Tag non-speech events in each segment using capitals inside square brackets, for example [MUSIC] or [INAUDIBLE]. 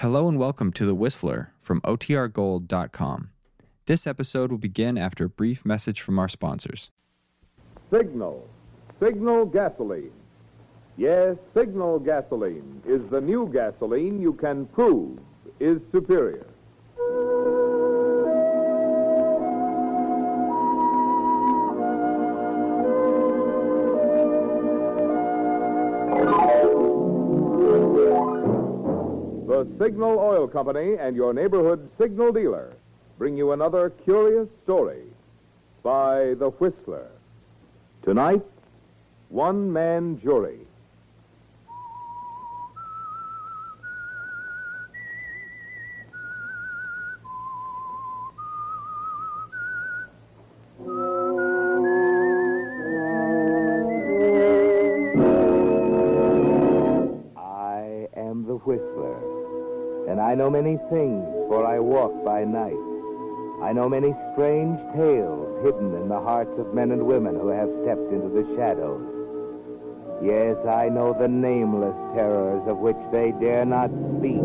Hello and welcome to The Whistler from OTRGold.com. This episode will begin after a brief message from our sponsors. Signal. Signal gasoline. Yes, Signal gasoline is the new gasoline you can prove is superior. Signal Oil Company and your neighborhood signal dealer bring you another curious story by The Whistler. Tonight, one man jury. I am the Whistler, and I know many things, for I walk by night. I know many strange tales hidden in the hearts of men and women who have stepped into the shadows. Yes, I know the nameless terrors of which they dare not speak.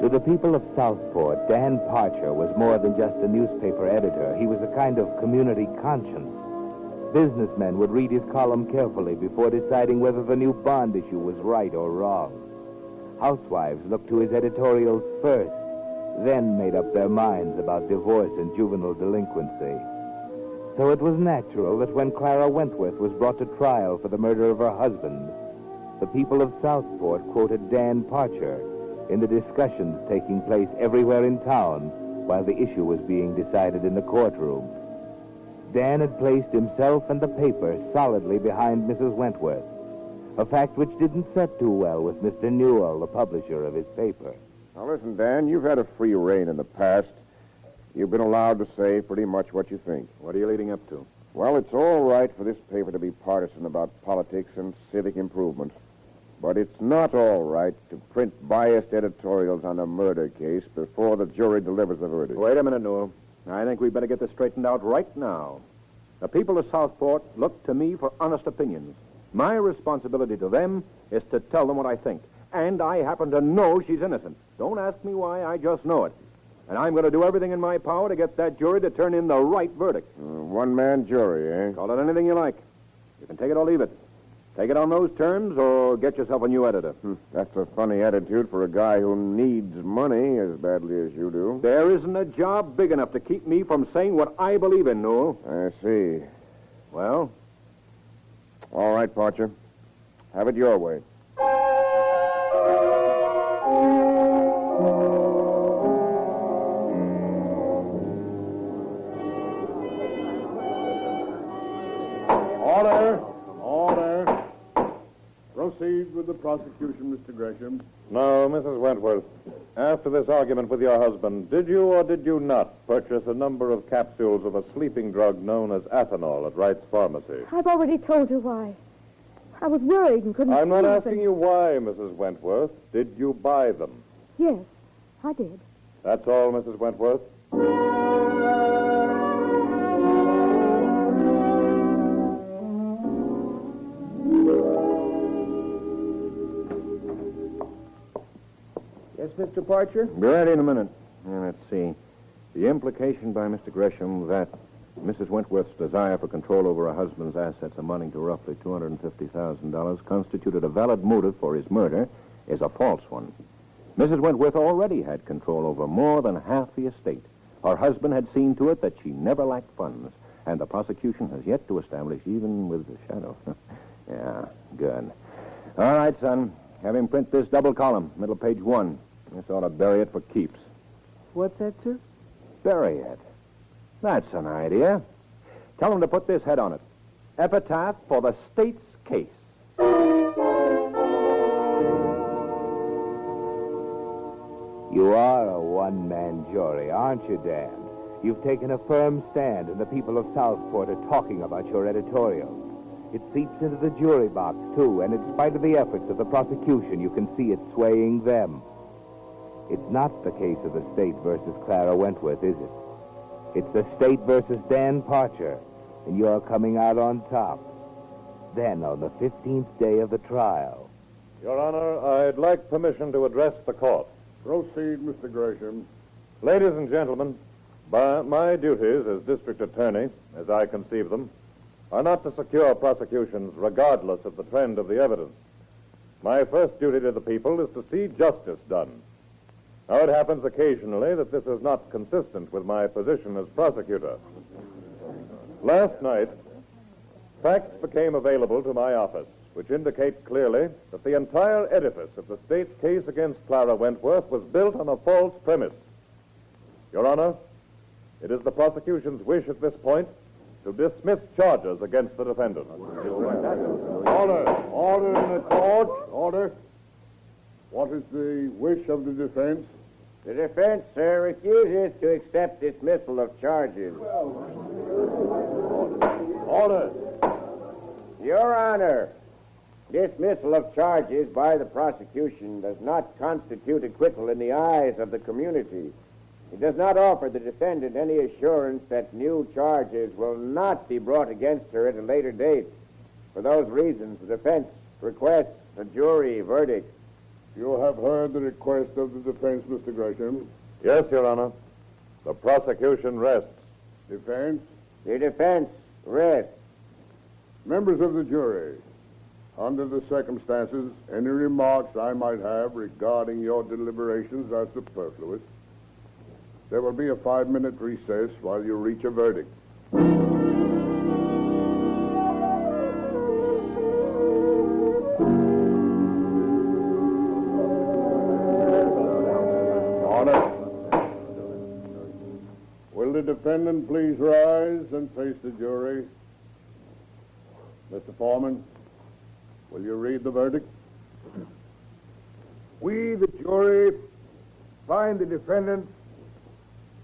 To the people of Southport, Dan Parcher was more than just a newspaper editor. He was a kind of community conscience. Businessmen would read his column carefully before deciding whether the new bond issue was right or wrong. Housewives looked to his editorials first, then made up their minds about divorce and juvenile delinquency. So it was natural that when Clara Wentworth was brought to trial for the murder of her husband, the people of Southport quoted Dan Parcher in the discussions taking place everywhere in town while the issue was being decided in the courtroom. Dan had placed himself and the paper solidly behind Mrs. Wentworth, a fact which didn't set too well with Mr. Newell, the publisher of his paper. Now, listen, Dan, you've had a free reign in the past. You've been allowed to say pretty much what you think. What are you leading up to? Well, it's all right for this paper to be partisan about politics and civic improvement. But it's not all right to print biased editorials on a murder case before the jury delivers the verdict. Wait a minute, Newell. I think we'd better get this straightened out right now. The people of Southport look to me for honest opinions. My responsibility to them is to tell them what I think. And I happen to know she's innocent. Don't ask me why, I just know it. And I'm going to do everything in my power to get that jury to turn in the right verdict. Uh, one man jury, eh? Call it anything you like. You can take it or leave it. Take it on those terms or get yourself a new editor. Hmm, That's a funny attitude for a guy who needs money as badly as you do. There isn't a job big enough to keep me from saying what I believe in, Newell. I see. Well, All right, Parcher. Have it your way. Proceed with the prosecution, Mr. Gresham. No, Mrs. Wentworth. After this argument with your husband, did you or did you not purchase a number of capsules of a sleeping drug known as Athanol at Wright's Pharmacy? I've already told you why. I was worried and couldn't I'm not sleep, asking and- you why, Mrs. Wentworth. Did you buy them? Yes, I did. That's all, Mrs. Wentworth? Mr. Parcher? Be ready in a minute. Let's see. The implication by Mr. Gresham that Mrs. Wentworth's desire for control over her husband's assets amounting to roughly $250,000 constituted a valid motive for his murder is a false one. Mrs. Wentworth already had control over more than half the estate. Her husband had seen to it that she never lacked funds, and the prosecution has yet to establish even with the shadow. [LAUGHS] yeah, good. All right, son. Have him print this double column, middle page one. This ought to bury it for keeps. What's that, sir? Bury it. That's an idea. Tell him to put this head on it. Epitaph for the state's case. You are a one-man jury, aren't you, Dan? You've taken a firm stand, and the people of Southport are talking about your editorial. It seeps into the jury box, too, and in spite of the efforts of the prosecution, you can see it swaying them. It's not the case of the state versus Clara Wentworth, is it? It's the state versus Dan Parcher, and you're coming out on top. Then, on the 15th day of the trial, Your Honor, I'd like permission to address the court. Proceed, Mr. Gresham. Ladies and gentlemen, by my duties as district attorney, as I conceive them, are not to secure prosecutions regardless of the trend of the evidence. My first duty to the people is to see justice done. Now, it happens occasionally that this is not consistent with my position as prosecutor. Last night, facts became available to my office which indicate clearly that the entire edifice of the state's case against Clara Wentworth was built on a false premise. Your Honor, it is the prosecution's wish at this point to dismiss charges against the defendant. Order. Order in the court. Order. What is the wish of the defense? The defense, sir, refuses to accept dismissal of charges. Order. Your Honor, dismissal of charges by the prosecution does not constitute acquittal in the eyes of the community. It does not offer the defendant any assurance that new charges will not be brought against her at a later date. For those reasons, the defense requests a jury verdict. You have heard the request of the defense, Mr. Gresham. Yes, Your Honor. The prosecution rests. Defense? The defense rests. Members of the jury, under the circumstances, any remarks I might have regarding your deliberations are superfluous. There will be a five-minute recess while you reach a verdict. The defendant please rise and face the jury? Mr. Foreman, will you read the verdict? We, the jury, find the defendant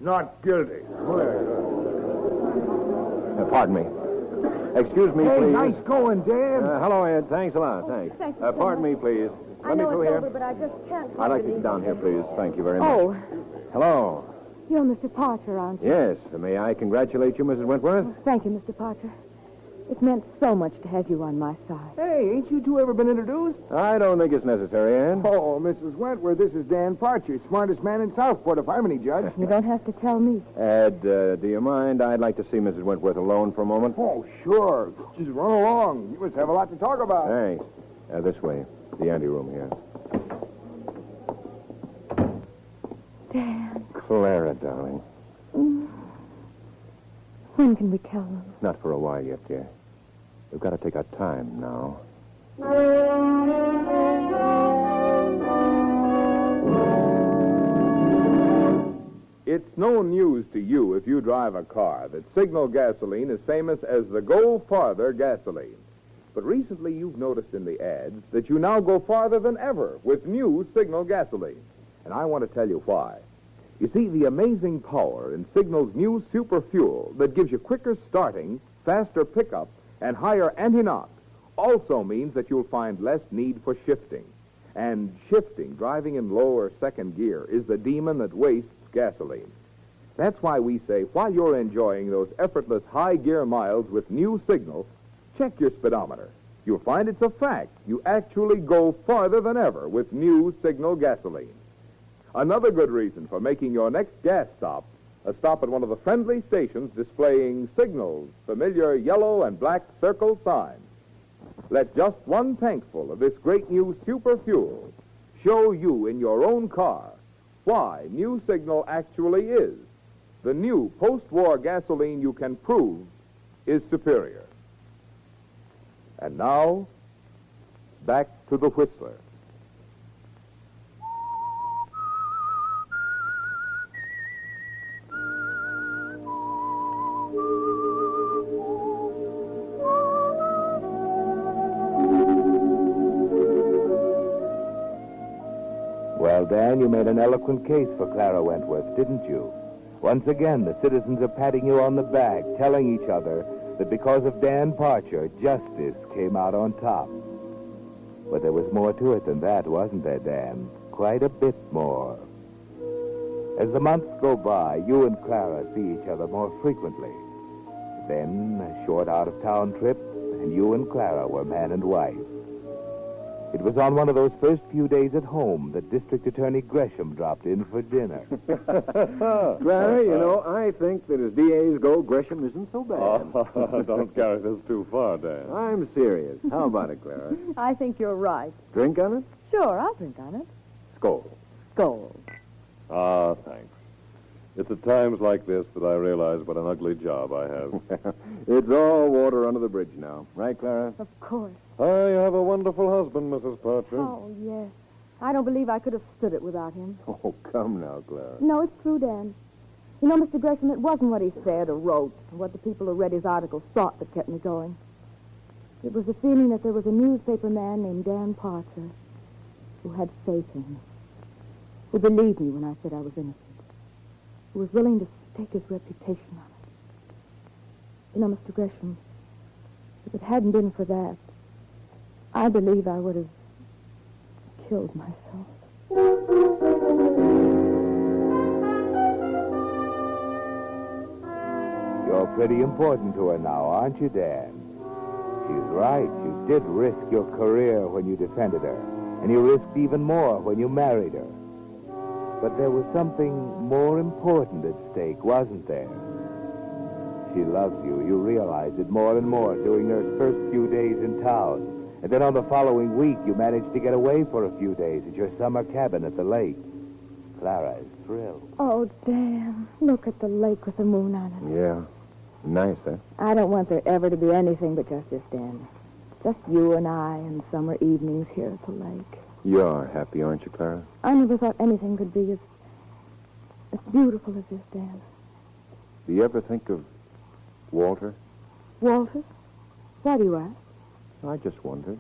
not guilty. Uh, pardon me. Excuse me, Hey, please. nice going, Dan. Uh, hello, Ed. Thanks a lot. Thanks. thank you Uh, so pardon me, much. please. I Let me know through it's here. over, but I just can't. I'd like to sit down here, please. Thank you very much. Oh, Hello. You're Mr. Parcher, aren't you? Yes. May I congratulate you, Mrs. Wentworth? Thank you, Mr. Parcher. It meant so much to have you on my side. Hey, ain't you two ever been introduced? I don't think it's necessary, Ann. Oh, Mrs. Wentworth, this is Dan Parcher, smartest man in Southport, if I'm any judge. You don't have to tell me. Ed, uh, do you mind? I'd like to see Mrs. Wentworth alone for a moment. Oh, sure. Just run along. You must have a lot to talk about. Thanks. Uh, this way. The anteroom here. Dan, Clara, darling. Mm. when can we tell them? Not for a while yet, dear. We've got to take our time now. It's no news to you if you drive a car that Signal gasoline is famous as the Go Farther gasoline. But recently you've noticed in the ads that you now go farther than ever with new Signal gasoline. And I want to tell you why. You see, the amazing power in Signal's new super fuel that gives you quicker starting, faster pickup, and higher anti-knock also means that you'll find less need for shifting. And shifting, driving in low or second gear, is the demon that wastes gasoline. That's why we say while you're enjoying those effortless high gear miles with new Signal, check your speedometer. You'll find it's a fact. You actually go farther than ever with new Signal gasoline. Another good reason for making your next gas stop a stop at one of the friendly stations displaying Signal's familiar yellow and black circle signs. Let just one tankful of this great new super fuel show you in your own car why New Signal actually is the new post-war gasoline you can prove is superior. And now, back to the Whistler. You made an eloquent case for Clara Wentworth, didn't you? Once again, the citizens are patting you on the back, telling each other that because of Dan Parcher, justice came out on top. But there was more to it than that, wasn't there, Dan? Quite a bit more. As the months go by, you and Clara see each other more frequently. Then, a short out-of-town trip, and you and Clara were man and wife. It was on one of those first few days at home that District Attorney Gresham dropped in for dinner. [LAUGHS] Clara, you know, I think that as DA's go, Gresham isn't so bad. [LAUGHS] Oh, don't carry this too far, Dan. I'm serious. How about it, Clara? [LAUGHS] I think you're right. Drink on it? Sure, I'll drink on it. Skull. Gold. Ah, thanks. It's at times like this that I realize what an ugly job I have. It's all water under the bridge now. Right, Clara? Of course. I have a wonderful husband, Mrs. Parcher. Oh, yes. I don't believe I could have stood it without him. Oh, come now, Clara. No, it's true, Dan. You know, Mr. Gresham, it wasn't what he said or wrote, or what the people who read his articles thought that kept me going. It was the feeling that there was a newspaper man named Dan Parcher who had faith in me, who believed me when I said I was innocent, who was willing to stake his reputation on it. You know, Mr. Gresham, if it hadn't been for that, I believe I would have killed myself. You're pretty important to her now, aren't you, Dan? She's right. You did risk your career when you defended her, and you risked even more when you married her. But there was something more important at stake, wasn't there? She loves you. You realized it more and more during those first few days in town. And then on the following week, you managed to get away for a few days at your summer cabin at the lake. Clara is thrilled. Oh, Dan, look at the lake with the moon on it. Yeah. Nice, eh? I don't want there ever to be anything but just this, Dan. Just you and I and summer evenings here at the lake. You're happy, aren't you, Clara? I never thought anything could be as, as beautiful as this, Dan. Do you ever think of Walter? Walter? Why do you ask? I just wondered.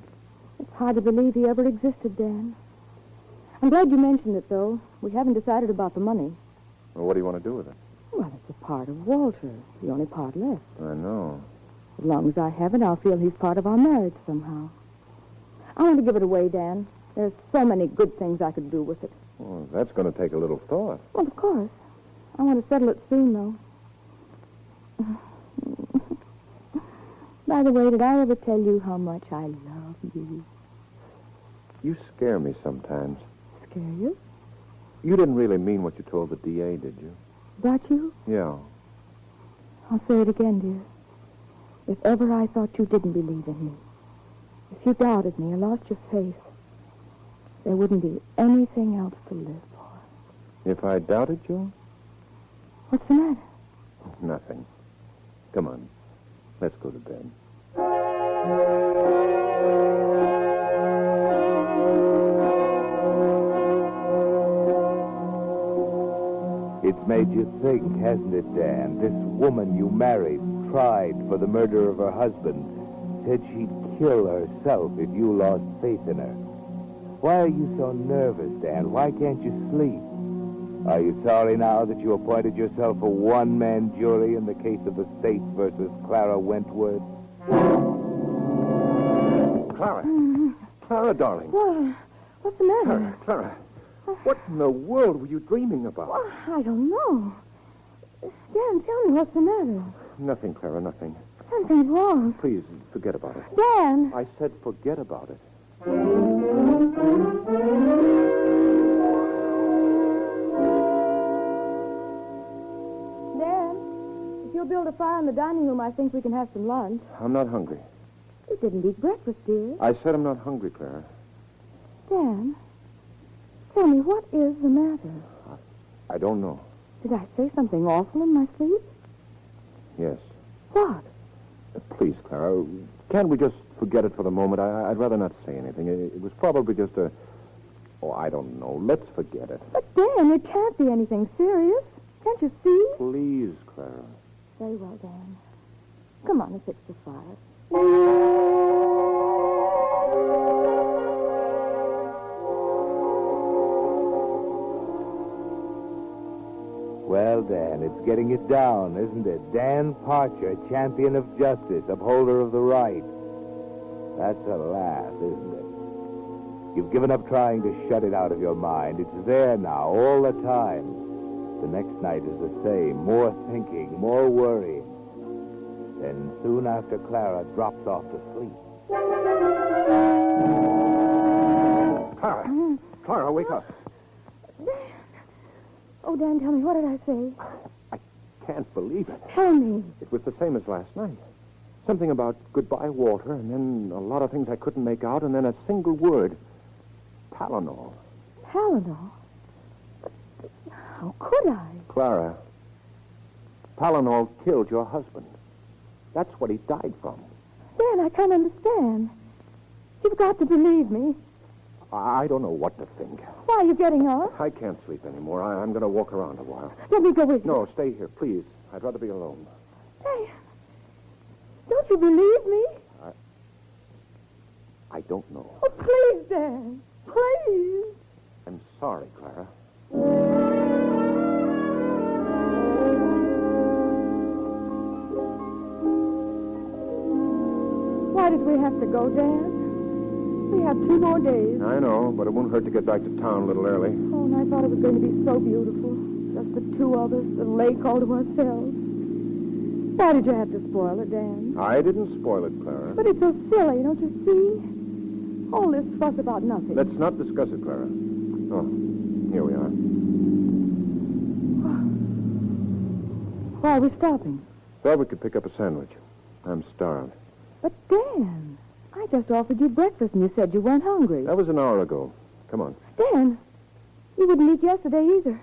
It's hard to believe he ever existed, Dan. I'm glad you mentioned it, though. We haven't decided about the money. Well, what do you want to do with it? Well, it's a part of Walter, the only part left. I know. As long as I have it, I'll feel he's part of our marriage somehow. I want to give it away, Dan. There's so many good things I could do with it. Well, that's going to take a little thought. Well, of course. I want to settle it soon, though. By the way, did I ever tell you how much I love you? You scare me sometimes. Scare you? You didn't really mean what you told the DA, did you? About you? Yeah. I'll say it again, dear. If ever I thought you didn't believe in me, if you doubted me or lost your faith, there wouldn't be anything else to live for. If I doubted you? What's the matter? Nothing. Come on. Let's go to bed. It's made you think, hasn't it, Dan? This woman you married, tried for the murder of her husband, said she'd kill herself if you lost faith in her. Why are you so nervous, Dan? Why can't you sleep? Are you sorry now that you appointed yourself a one-man jury in the case of the state versus Clara Wentworth? Clara. Clara, darling. What? What's the matter? Clara, Clara. What in the world were you dreaming about? Well, I don't know. Dan, tell me what's the matter. Nothing, Clara, nothing. Something's wrong. Please, forget about it. Dan! I said forget about it. You'll build a fire in the dining room, I think we can have some lunch. I'm not hungry. You didn't eat breakfast, dear. I said I'm not hungry, Clara. Dan, tell me, what is the matter? I don't know. Did I say something awful in my sleep? Yes. What? Uh, please, Clara, can't we just forget it for the moment? I, I'd rather not say anything. It, it was probably just a. Oh, I don't know. Let's forget it. But, Dan, it can't be anything serious. Can't you see? Please, Clara. Very well, Dan. Come on and fix the fire. Well, Dan, it's getting it down, isn't it? Dan Parcher, champion of justice, upholder of the right. That's a laugh, isn't it? You've given up trying to shut it out of your mind. It's there now, all the time. The next night is the same. More thinking, more worrying. And soon after, Clara drops off to sleep. Clara. Clara, wake up. Dan. Oh, Dan, tell me, what did I say? I can't believe it. Tell me. It was the same as last night. Something about goodbye, Walter, and then a lot of things I couldn't make out, and then a single word. Palanol. Palanol? How could I? Clara, Palanol killed your husband. That's what he died from. Dan, I can't understand. You've got to believe me. I I don't know what to think. Why are you getting up? I can't sleep anymore. I, I'm going to walk around a while. Let me go with you. No, stay here, please. I'd rather be alone. Dan, don't you believe me? I don't know. Oh, please, Dan. Please. I'm sorry, we have to go, Dan? We have two more days. I know, but it won't hurt to get back to town a little early. Oh, and I thought it was going to be so beautiful. Just the two of us, the lake all to ourselves. Why did you have to spoil it, Dan? I didn't spoil it, Clara. But it's so silly, don't you see? All this fuss about nothing. Let's not discuss it, Clara. Oh, here we are. Why are we stopping? Thought we could pick up a sandwich. I'm starved. But, Dan, I just offered you breakfast and you said you weren't hungry. That was an hour ago. Come on. Dan, you wouldn't eat yesterday either.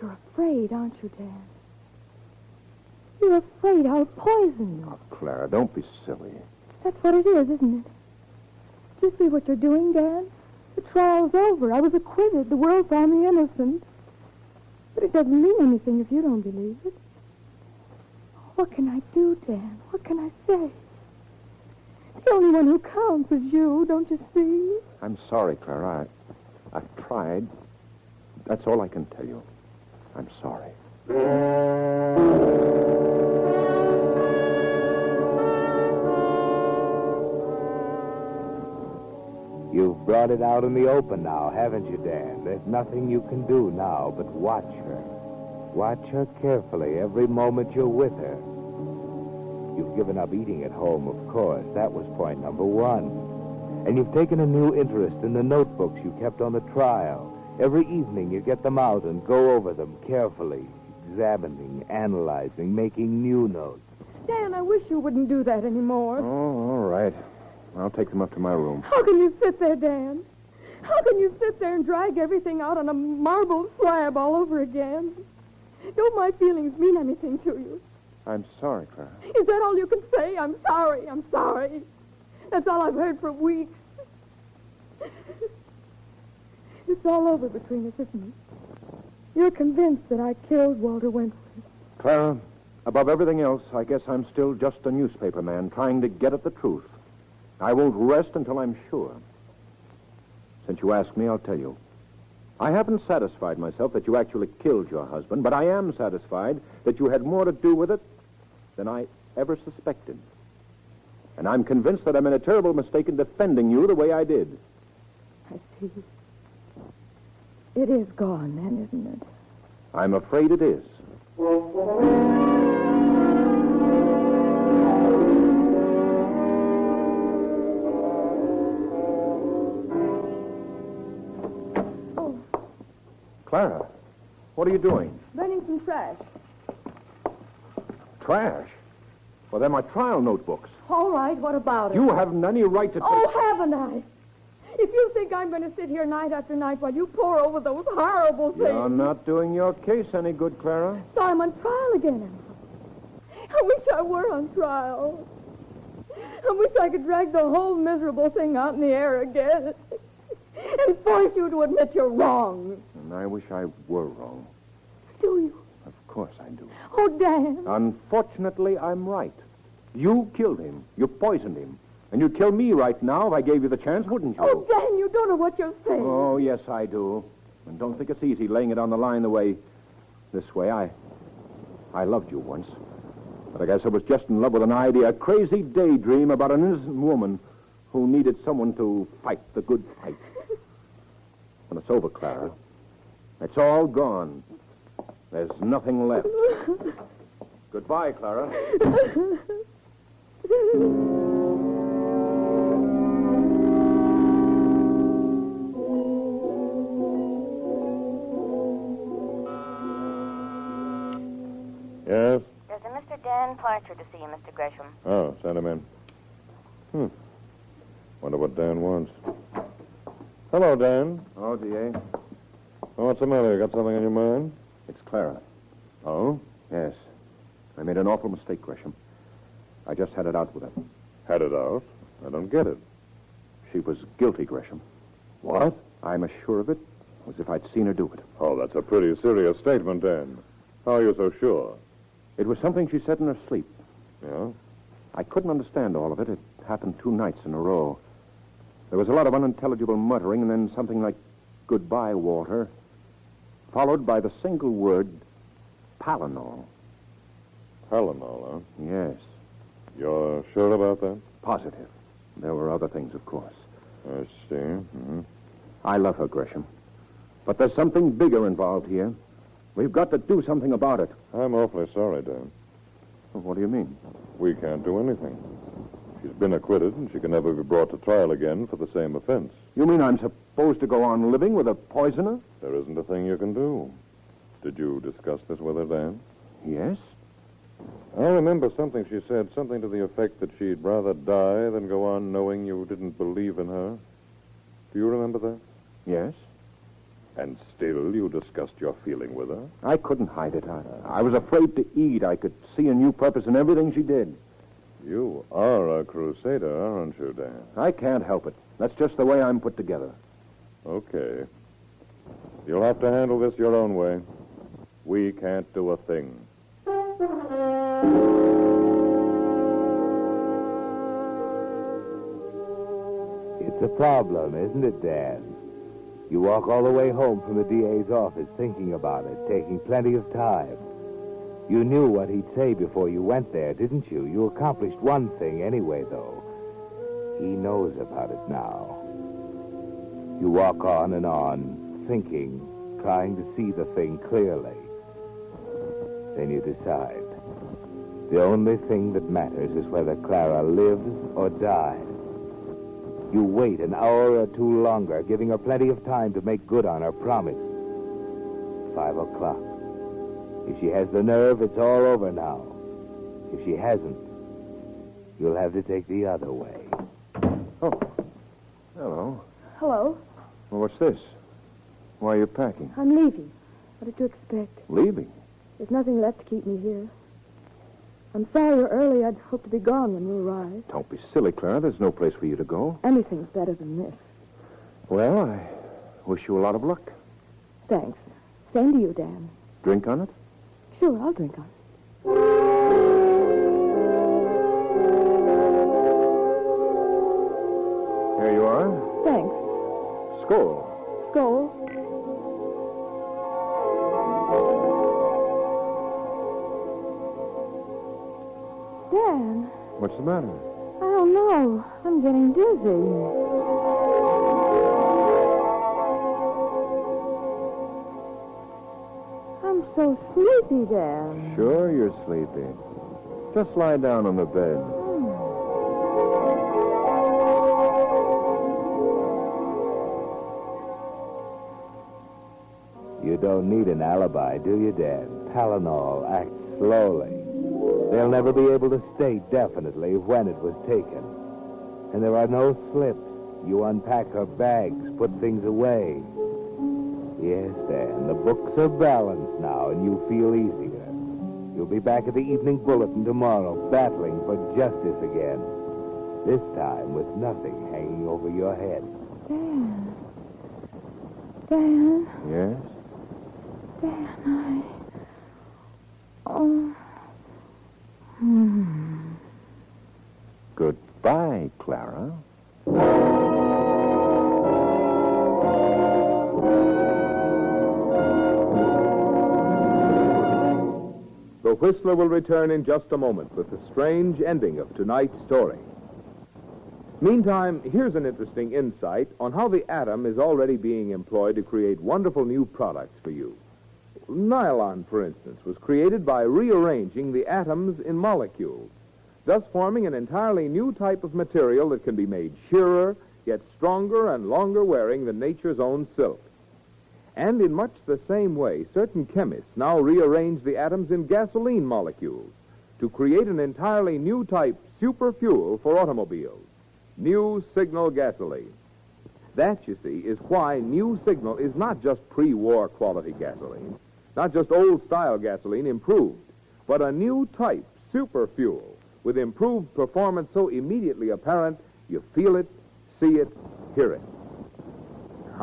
You're afraid, aren't you, Dan? You're afraid I'll poison you. Oh, Clara, don't be silly. That's what it is, isn't it? Do you see what you're doing, Dan? The trial's over. I was acquitted. The world found me innocent. But it doesn't mean anything if you don't believe it. What can I do, Dan? What can I say? The only one who counts is you, don't you see? I'm sorry, Clara. I, I've tried. That's all I can tell you. I'm sorry. You've brought it out in the open now, haven't you, Dan? There's nothing you can do now but watch her. Watch her carefully every moment you're with her. You've given up eating at home, of course. That was point number one. And you've taken a new interest in the notebooks you kept on the trial. Every evening you get them out and go over them carefully, examining, analyzing, making new notes. Dan, I wish you wouldn't do that anymore. Oh, all right. I'll take them up to my room. How can you sit there, Dan? How can you sit there and drag everything out on a marble slab all over again? Don't my feelings mean anything to you? I'm sorry, Clara. Is that all you can say? I'm sorry. I'm sorry. That's all I've heard for weeks. It's all over between us, isn't it? You're convinced that I killed Walter Wentworth. Clara, above everything else, I guess I'm still just a newspaper man trying to get at the truth. I won't rest until I'm sure. Since you ask me, I'll tell you. I haven't satisfied myself that you actually killed your husband, but I am satisfied that you had more to do with it than I ever suspected. And I'm convinced that I made a terrible mistake in defending you the way I did. I see. It is gone, then, isn't it? I'm afraid it is. Oh. Clara, what are you doing? Burning some trash. Trash? Well, they're my trial notebooks. All right, what about it? You haven't any right to take... Oh, haven't I? If you think I'm going to sit here night after night while you pore over those horrible things... You're not doing your case any good, Clara. So I'm on trial again? I wish I were on trial. I wish I could drag the whole miserable thing out in the air again and force you to admit you're wrong. And I wish I were wrong. Do you? Of course I do. Oh, Dan. Unfortunately, I'm right. You killed him. You poisoned him. And you'd kill me right now if I gave you the chance, wouldn't you? Oh, Dan, you don't know what you're saying. Oh, yes, I do. And don't think it's easy laying it on the line the way... This way. I... I loved you once. But I guess I was just in love with an idea, a crazy daydream about an innocent woman who needed someone to fight the good fight. [LAUGHS] When it's over, Clara, it's all gone. There's nothing left. Goodbye, Clara. Yes? There's a Mr. Dan Parcher to see you, Mr. Gresham. Oh, send him in. Hmm. Wonder what Dan wants. Hello, Dan. Oh, D.A. Oh, what's the matter? You got something on your mind? It's Clara. Oh? Yes. I made an awful mistake, Gresham. I just had it out with her. Had it out? I don't get it. She was guilty, Gresham. What? I'm as sure of it as if I'd seen her do it. Oh, that's a pretty serious statement, Dan. How are you so sure? It was something she said in her sleep. Yeah? I couldn't understand all of it. It happened two nights in a row. There was a lot of unintelligible muttering, and then something like, Goodbye, Walter, followed by the single word, Palanol. Palanol, huh? Yes, You're sure about that? positive. There were other things, of course. I see. hmm I love her, Gresham. But there's something bigger involved here. We've got to do something about it. I'm awfully sorry, Dan. Well, what do you mean? We can't do anything. She's been acquitted, and she can never be brought to trial again for the same offense. You mean I'm supposed to go on living with a poisoner? There isn't a thing you can do. Did you discuss this with her, Dan? Yes. I remember something she said, something to the effect that she'd rather die than go on knowing you didn't believe in her. Do you remember that? Yes. And still you discussed your feeling with her? I couldn't hide it. I, I was afraid to eat. I could see a new purpose in everything she did. You are a crusader, aren't you, Dan? I can't help it. That's just the way I'm put together. Okay. You'll have to handle this your own way. We can't do a thing. It's a problem, isn't it, Dan? You walk all the way home from the DA's office thinking about it, taking plenty of time. You knew what he'd say before you went there, didn't you? You accomplished one thing anyway, though. He knows about it now. You walk on and on, thinking, trying to see the thing clearly. Then you decide. The only thing that matters is whether Clara lives or dies. You wait an hour or two longer, giving her plenty of time to make good on her promise. Five o'clock. If she has the nerve, it's all over now. If she hasn't, you'll have to take the other way. Oh. Hello. Hello. Well, what's this? Why are you packing? I'm leaving. What did you expect? Leaving? There's nothing left to keep me here. I'm sorry you're early. I'd hoped to be gone when you arrived. Don't be silly, Clara. There's no place for you to go. Anything's better than this. Well, I wish you a lot of luck. Thanks. Same to you, Dan. Drink on it? Sure, I'll drink on it. Here you are. Thanks. Skull. Skull. Dan, What's the matter? I don't know. I'm getting dizzy. So sleepy, Dan. Sure you're sleepy. Just lie down on the bed. Hmm. You don't need an alibi, do you, Dan? Palanol acts slowly. They'll never be able to state definitely when it was taken. And there are no slips. You unpack her bags, put things away. Yes, Dan, the books are balanced now, and you feel easier. You'll be back at the Evening Bulletin tomorrow, battling for justice again. This time with nothing hanging over your head. Dan. Dan. Yes? Dan, I. Oh. Hmm. Goodbye, Clara. Whistler will return in just a moment with the strange ending of tonight's story. Meantime, here's an interesting insight on how the atom is already being employed to create wonderful new products for you. nylon, for instance, was created by rearranging the atoms in molecules, thus forming an entirely new type of material that can be made sheerer, yet stronger and longer wearing than nature's own silk. And in much the same way, certain chemists now rearrange the atoms in gasoline molecules to create an entirely new type super fuel for automobiles, new signal gasoline. That, you see, is why new signal is not just pre-war quality gasoline, not just old-style gasoline improved, but a new type super fuel with improved performance so immediately apparent you feel it, see it, hear it.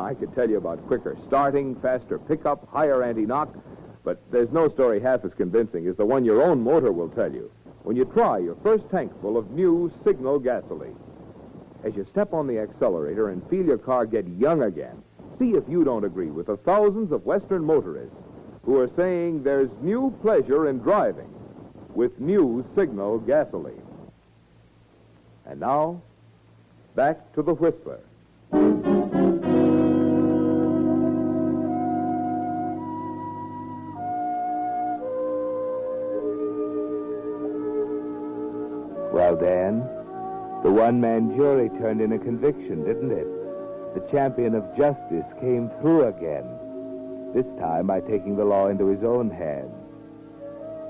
I could tell you about quicker starting, faster pickup, higher anti-knock, but there's no story half as convincing as the one your own motor will tell you when you try your first tankful of new Signal gasoline. As you step on the accelerator and feel your car get young again, see if you don't agree with the thousands of Western motorists who are saying there's new pleasure in driving with new Signal gasoline. And now, back to the Whistler. One-man jury turned in a conviction, didn't it? The champion of justice came through again, this time by taking the law into his own hands.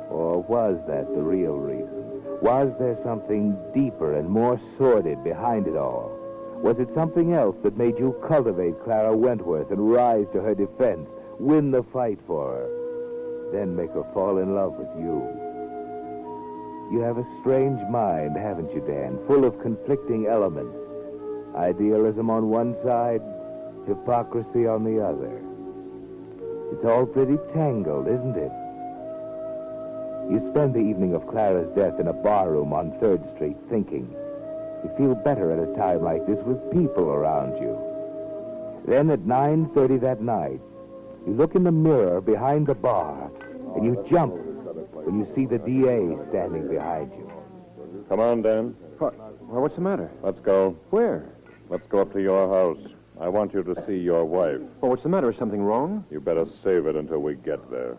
Or was that the real reason? Was there something deeper and more sordid behind it all? Was it something else that made you cultivate Clara Wentworth and rise to her defense, win the fight for her, then make her fall in love with you? You have a strange mind, haven't you, Dan? Full of conflicting elements. Idealism on one side, hypocrisy on the other. It's all pretty tangled, isn't it? You spend the evening of Clara's death in a barroom on 3rd Street thinking. You feel better at a time like this with people around you. Then at 9.30 that night, you look in the mirror behind the bar, and you jump when you see the DA standing behind you. Come on, Dan. What? Well, what's the matter? Let's go. Where? Let's go up to your house. I want you to see your wife. Well, what's the matter? Is something wrong? You better save it until we get there.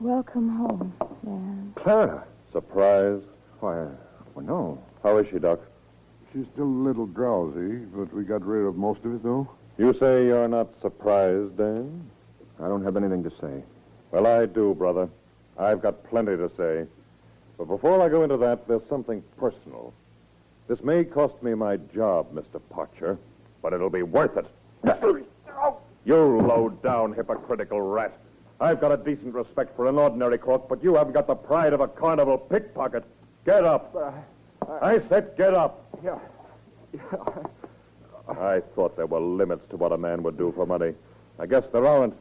Welcome home, Dan. Clara. Surprised? Why, uh, well, no. How is she, Doc? She's still a little drowsy, but we got rid of most of it, though. You say you're not surprised, Dan? I don't have anything to say. Well, I do, brother. I've got plenty to say. But before I go into that, there's something personal. This may cost me my job, Mr. Parcher, but it'll be worth it. You low-down, hypocritical rat. I've got a decent respect for an ordinary crook, but you haven't got the pride of a carnival pickpocket. Get up. Uh, uh, I said get up. Yeah. yeah. [LAUGHS] I thought there were limits to what a man would do for money. I guess there aren't.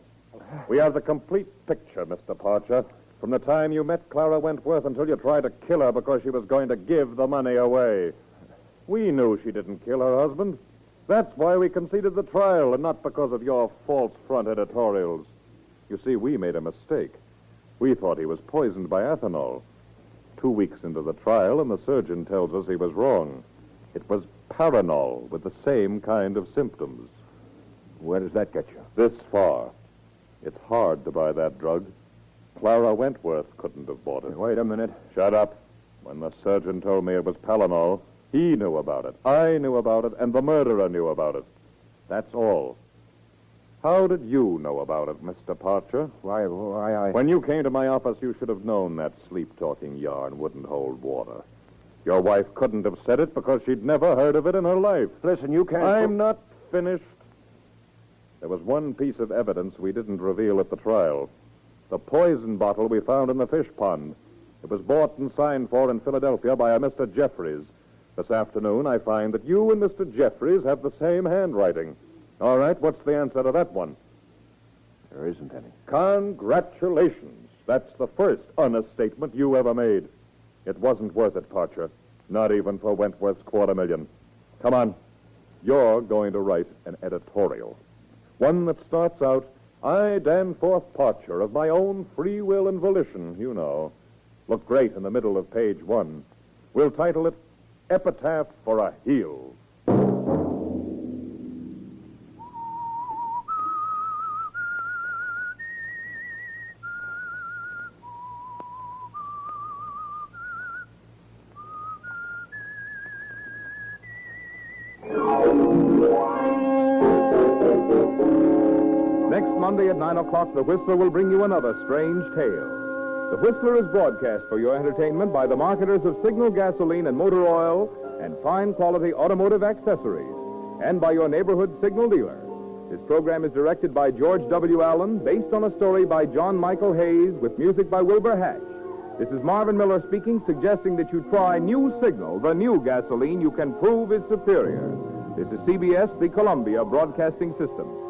We have the complete picture, Mr. Parcher, from the time you met Clara Wentworth until you tried to kill her because she was going to give the money away. We knew she didn't kill her husband. That's why we conceded the trial, and not because of your false front editorials. You see, we made a mistake. We thought he was poisoned by Athanol. Two weeks into the trial, and the surgeon tells us he was wrong. It was Palanol with the same kind of symptoms. Where does that get you? This far. It's hard to buy that drug. Clara Wentworth couldn't have bought it. Wait a minute. Shut up. When the surgeon told me it was Palanol, he knew about it. I knew about it, and the murderer knew about it. That's all. How did you know about it, Mr. Parcher? Why, why, I... When you came to my office, you should have known that sleep-talking yarn wouldn't hold water. Your wife couldn't have said it because she'd never heard of it in her life. Listen, you can't... I'm not finished. There was one piece of evidence we didn't reveal at the trial. The poison bottle we found in the fish pond. It was bought and signed for in Philadelphia by a Mr. Jeffries. This afternoon, I find that you and Mr. Jeffries have the same handwriting. All right, what's the answer to that one? There isn't any. Congratulations. That's the first honest statement you ever made. It wasn't worth it, Parcher. Not even for Wentworth's quarter million. Come on. You're going to write an editorial. One that starts out, I, Danforth Parcher, of my own free will and volition, you know. Look great in the middle of page one. We'll title it Epitaph for a Heel. 9 o'clock, The Whistler will bring you another strange tale. The Whistler is broadcast for your entertainment by the marketers of Signal gasoline and motor oil and fine quality automotive accessories, and by your neighborhood Signal dealer. This program is directed by George W. Allen, based on a story by John Michael Hayes, with music by Wilbur Hatch. This is Marvin Miller speaking, suggesting that you try New Signal, the new gasoline you can prove is superior. This is CBS, the Columbia Broadcasting System.